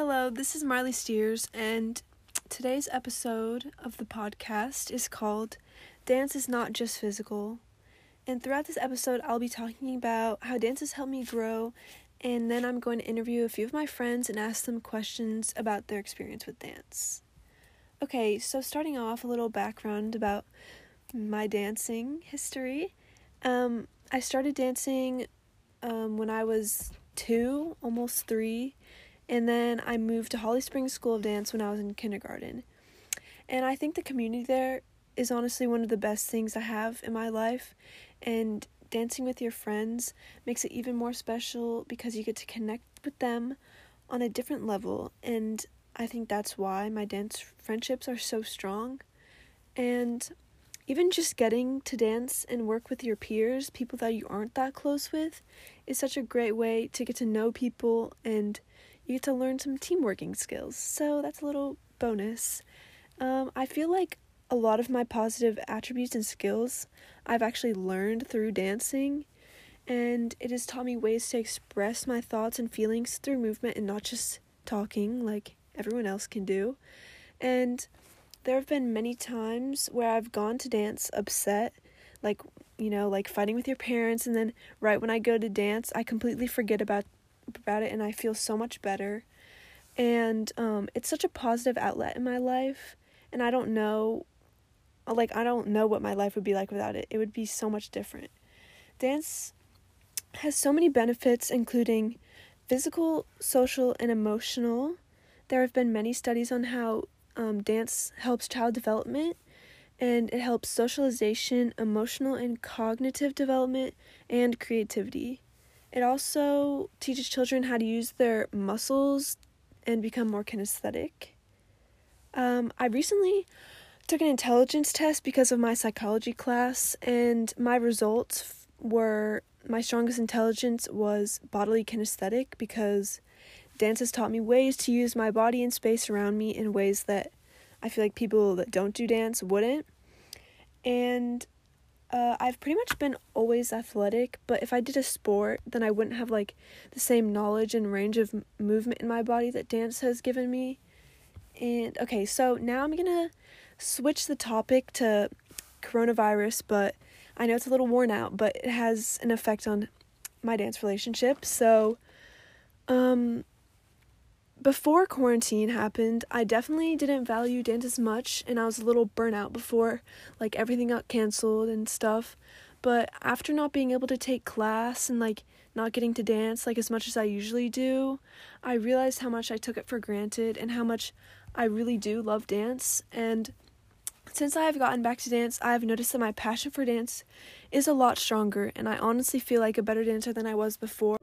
Hello, this is Marley Steers, and today's episode of the podcast is called Dance is Not Just Physical. And throughout this episode, I'll be talking about how dance has helped me grow, and then I'm going to interview a few of my friends and ask them questions about their experience with dance. Okay, so starting off, a little background about my dancing history. Um, I started dancing um, when I was two, almost three, and then I moved to Holly Springs School of Dance when I was in kindergarten. And I think the community there is honestly one of the best things I have in my life. And dancing with your friends makes it even more special because you get to connect with them on a different level. And I think that's why my dance friendships are so strong. And even just getting to dance and work with your peers, people that you aren't that close with, is such a great way to get to know people and you get to learn some teamworking skills. So that's a little bonus. Um, I feel like a lot of my positive attributes and skills I've actually learned through dancing, and it has taught me ways to express my thoughts and feelings through movement and not just talking like everyone else can do. And there have been many times where I've gone to dance upset, like, you know, like fighting with your parents, and then right when I go to dance, I completely forget about about it and I feel so much better. And um, it's such a positive outlet in my life, and I don't know, like, I don't know what my life would be like without it. It would be so much different. Dance has so many benefits, including physical, social, and emotional. There have been many studies on how um, dance helps child development and it helps socialization, emotional and cognitive development, and creativity. It also teaches children how to use their muscles and become more kinesthetic. Um, I recently took an intelligence test because of my psychology class, and my results were my strongest intelligence was bodily kinesthetic because dance has taught me ways to use my body and space around me in ways that I feel like people that don't do dance wouldn't. And uh, I've pretty much been always athletic, but if I did a sport, then I wouldn't have like the same knowledge and range of movement in my body that dance has given me. And okay, so now I'm gonna switch the topic to coronavirus, but I know it's a little worn out, but it has an effect on my dance relationship. So, um, before quarantine happened, I definitely didn't value dance as much and I was a little burnout before like everything got canceled and stuff. But after not being able to take class and like not getting to dance like as much as I usually do, I realized how much I took it for granted and how much I really do love dance and since I have gotten back to dance, I have noticed that my passion for dance is a lot stronger and I honestly feel like a better dancer than I was before.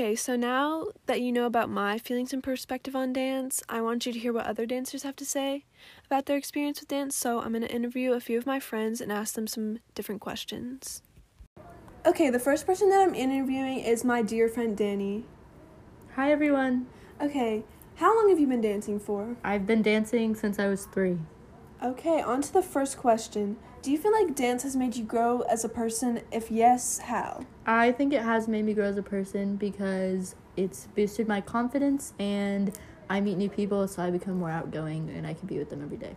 Okay, so now that you know about my feelings and perspective on dance, I want you to hear what other dancers have to say about their experience with dance. So I'm going to interview a few of my friends and ask them some different questions. Okay, the first person that I'm interviewing is my dear friend Danny. Hi everyone. Okay, how long have you been dancing for? I've been dancing since I was three. Okay, on to the first question. Do you feel like dance has made you grow as a person? If yes, how? I think it has made me grow as a person because it's boosted my confidence and I meet new people so I become more outgoing and I can be with them every day.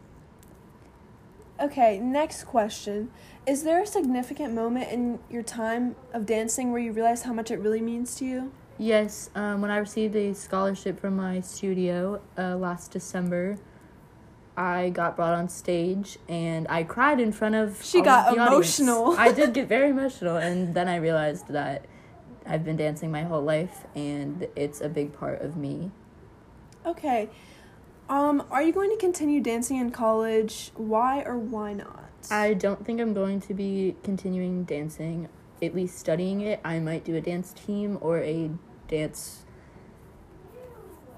Okay, next question. Is there a significant moment in your time of dancing where you realize how much it really means to you? Yes, um, when I received a scholarship from my studio uh, last December, I got brought on stage and I cried in front of. She got of emotional. Audience. I did get very emotional, and then I realized that I've been dancing my whole life, and it's a big part of me. Okay. Um, are you going to continue dancing in college? Why or why not? I don't think I'm going to be continuing dancing, at least studying it. I might do a dance team or a dance.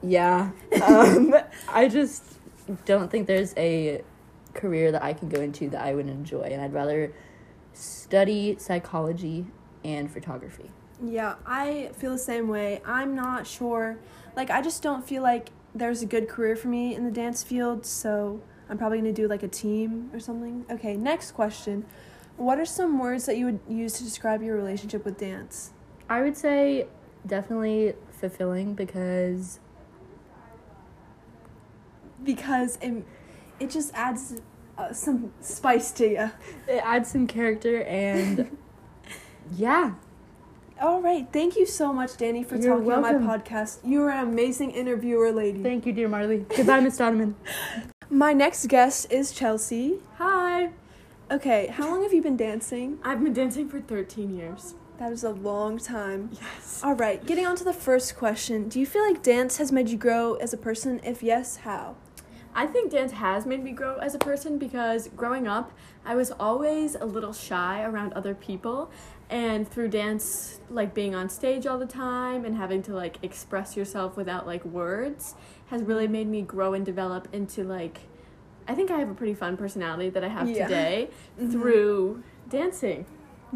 Yeah. Um, I just don't think there's a career that I can go into that I would enjoy, and I'd rather study psychology and photography. Yeah, I feel the same way. I'm not sure. Like, I just don't feel like there's a good career for me in the dance field, so I'm probably going to do like a team or something. Okay, next question. What are some words that you would use to describe your relationship with dance? I would say definitely fulfilling because Because it, it just adds uh, some spice to you. it adds some character and yeah. All right. Thank you so much, Danny, for You're talking on my podcast. You are an amazing interviewer, lady. Thank you, dear Marley. Goodbye, Miss Donovan. my next guest is Chelsea. Hi, Okay, how long have you been dancing? I've been dancing for 13 years. That is a long time. Yes. All right, getting on to the first question. Do you feel like dance has made you grow as a person? If yes, how? I think dance has made me grow as a person because growing up, I was always a little shy around other people. And through dance, like being on stage all the time and having to like express yourself without like words, has really made me grow and develop into like, I think I have a pretty fun personality that I have Yeah. today Mhm. through dancing.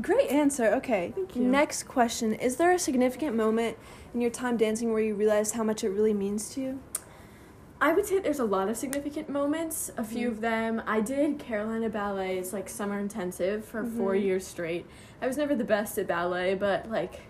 Great answer. Okay. Thank you. Next question. Is there a significant moment in your time dancing where you realized how much it really means to you? I would say there's a lot of significant moments. A few Mhm. of them, I did Carolina Ballet's like summer intensive for four Mhm. years straight. I was never the best at ballet, but like,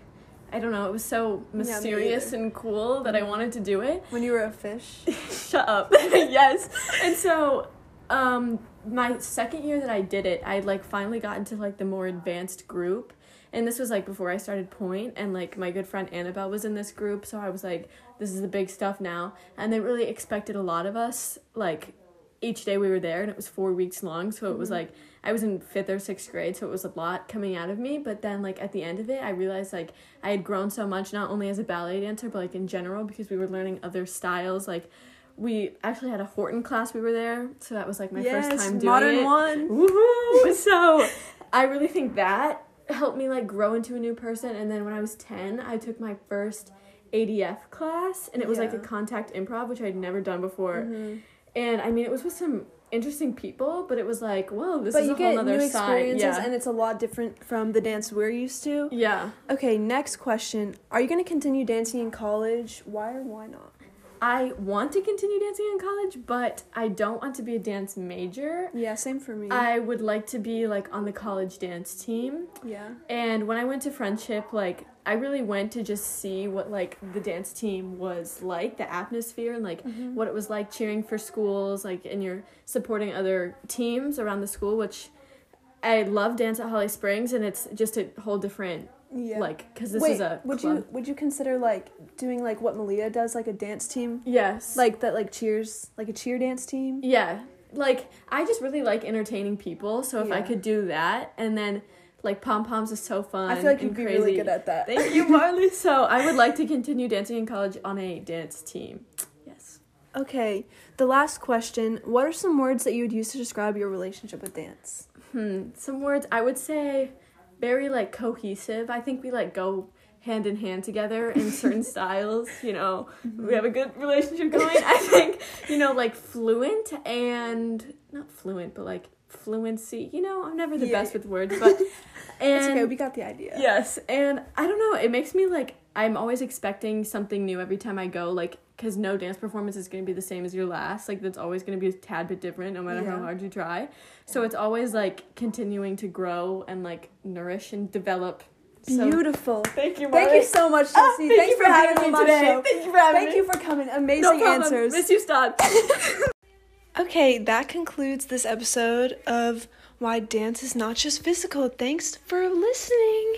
I don't know, it was so mysterious either. and cool that I wanted to do it. When you were a fish? Shut up. yes. And so, um, my second year that I did it, I like finally got into like the more advanced group. And this was like before I started pointe, and like my good friend Annabelle was in this group, so I was like, this is the big stuff now. And they really expected a lot of us, like each day we were there, and it was four weeks long, so it was Mhm. like I was in fifth or sixth grade, so it was a lot coming out of me. But then, like at the end of it, I realized like I had grown so much, not only as a ballet dancer, but like in general, because we were learning other styles. Like we actually had a Horton class. We were there, so that was like my yes, first time doing modern it. one. Woohoo! so I really think that helped me like grow into a new person. And then when I was ten, I took my first ADF class, and it was like a contact improv, which I'd never done before. Mhm. And I mean, it was with some interesting people, but it was like, whoa, this But is you a whole get other new experiences, Yeah. and it's a lot different from the dance we're used to. yeah. Okay, next question. Are you going to continue dancing in college? Why or why not? I want to continue dancing in college, but I don't want to be a dance major. Yeah, same for me. I would like to be like on the college dance team. yeah. And when I went to friendship, like I really went to just see what like the dance team was like, the atmosphere and like Mhm. what it was like cheering for schools, like and you're supporting other teams around the school, which I love dance at Holly Springs and it's just a whole different Yeah. like cuz this Wait, is a would club. you would you consider like doing like what Malia does, like a dance team, Yes. like that, like cheers, like a cheer dance team? Yeah. Like I just really like entertaining people, so if I could do that and then like pom poms is so fun. I feel like you'd be crazy. really good at that. Thank you, Marley. so I would like to continue dancing in college on a dance team. Yes. Okay, the last question. What are some words that you would use to describe your relationship with dance? Hmm. Some words I would say very like cohesive. I think we like go hand in hand together in certain styles. You know, mm-hmm. we have a good relationship going. I think you know like fluent and not fluent, but like fluency. You know, I'm never the Yeah. best with words, but and it's okay, we got the idea. Yes, and I don't know, it makes me like I'm always expecting something new every time I go, like because no dance performance is going to be the same as your last. Like that's always going to be a tad bit different, no matter how hard you try. So it's always like continuing to grow and like nourish and develop. So Beautiful. thank you, Thank you so much, Ah, Chelsea. thank Thanks you for, for having being me on today. show. Thank you for having Thank me. you for coming. no Amazing problem. answers. Miss you, Stod. Okay, that concludes this episode of Why Dance is Not Just Physical. Thanks for listening.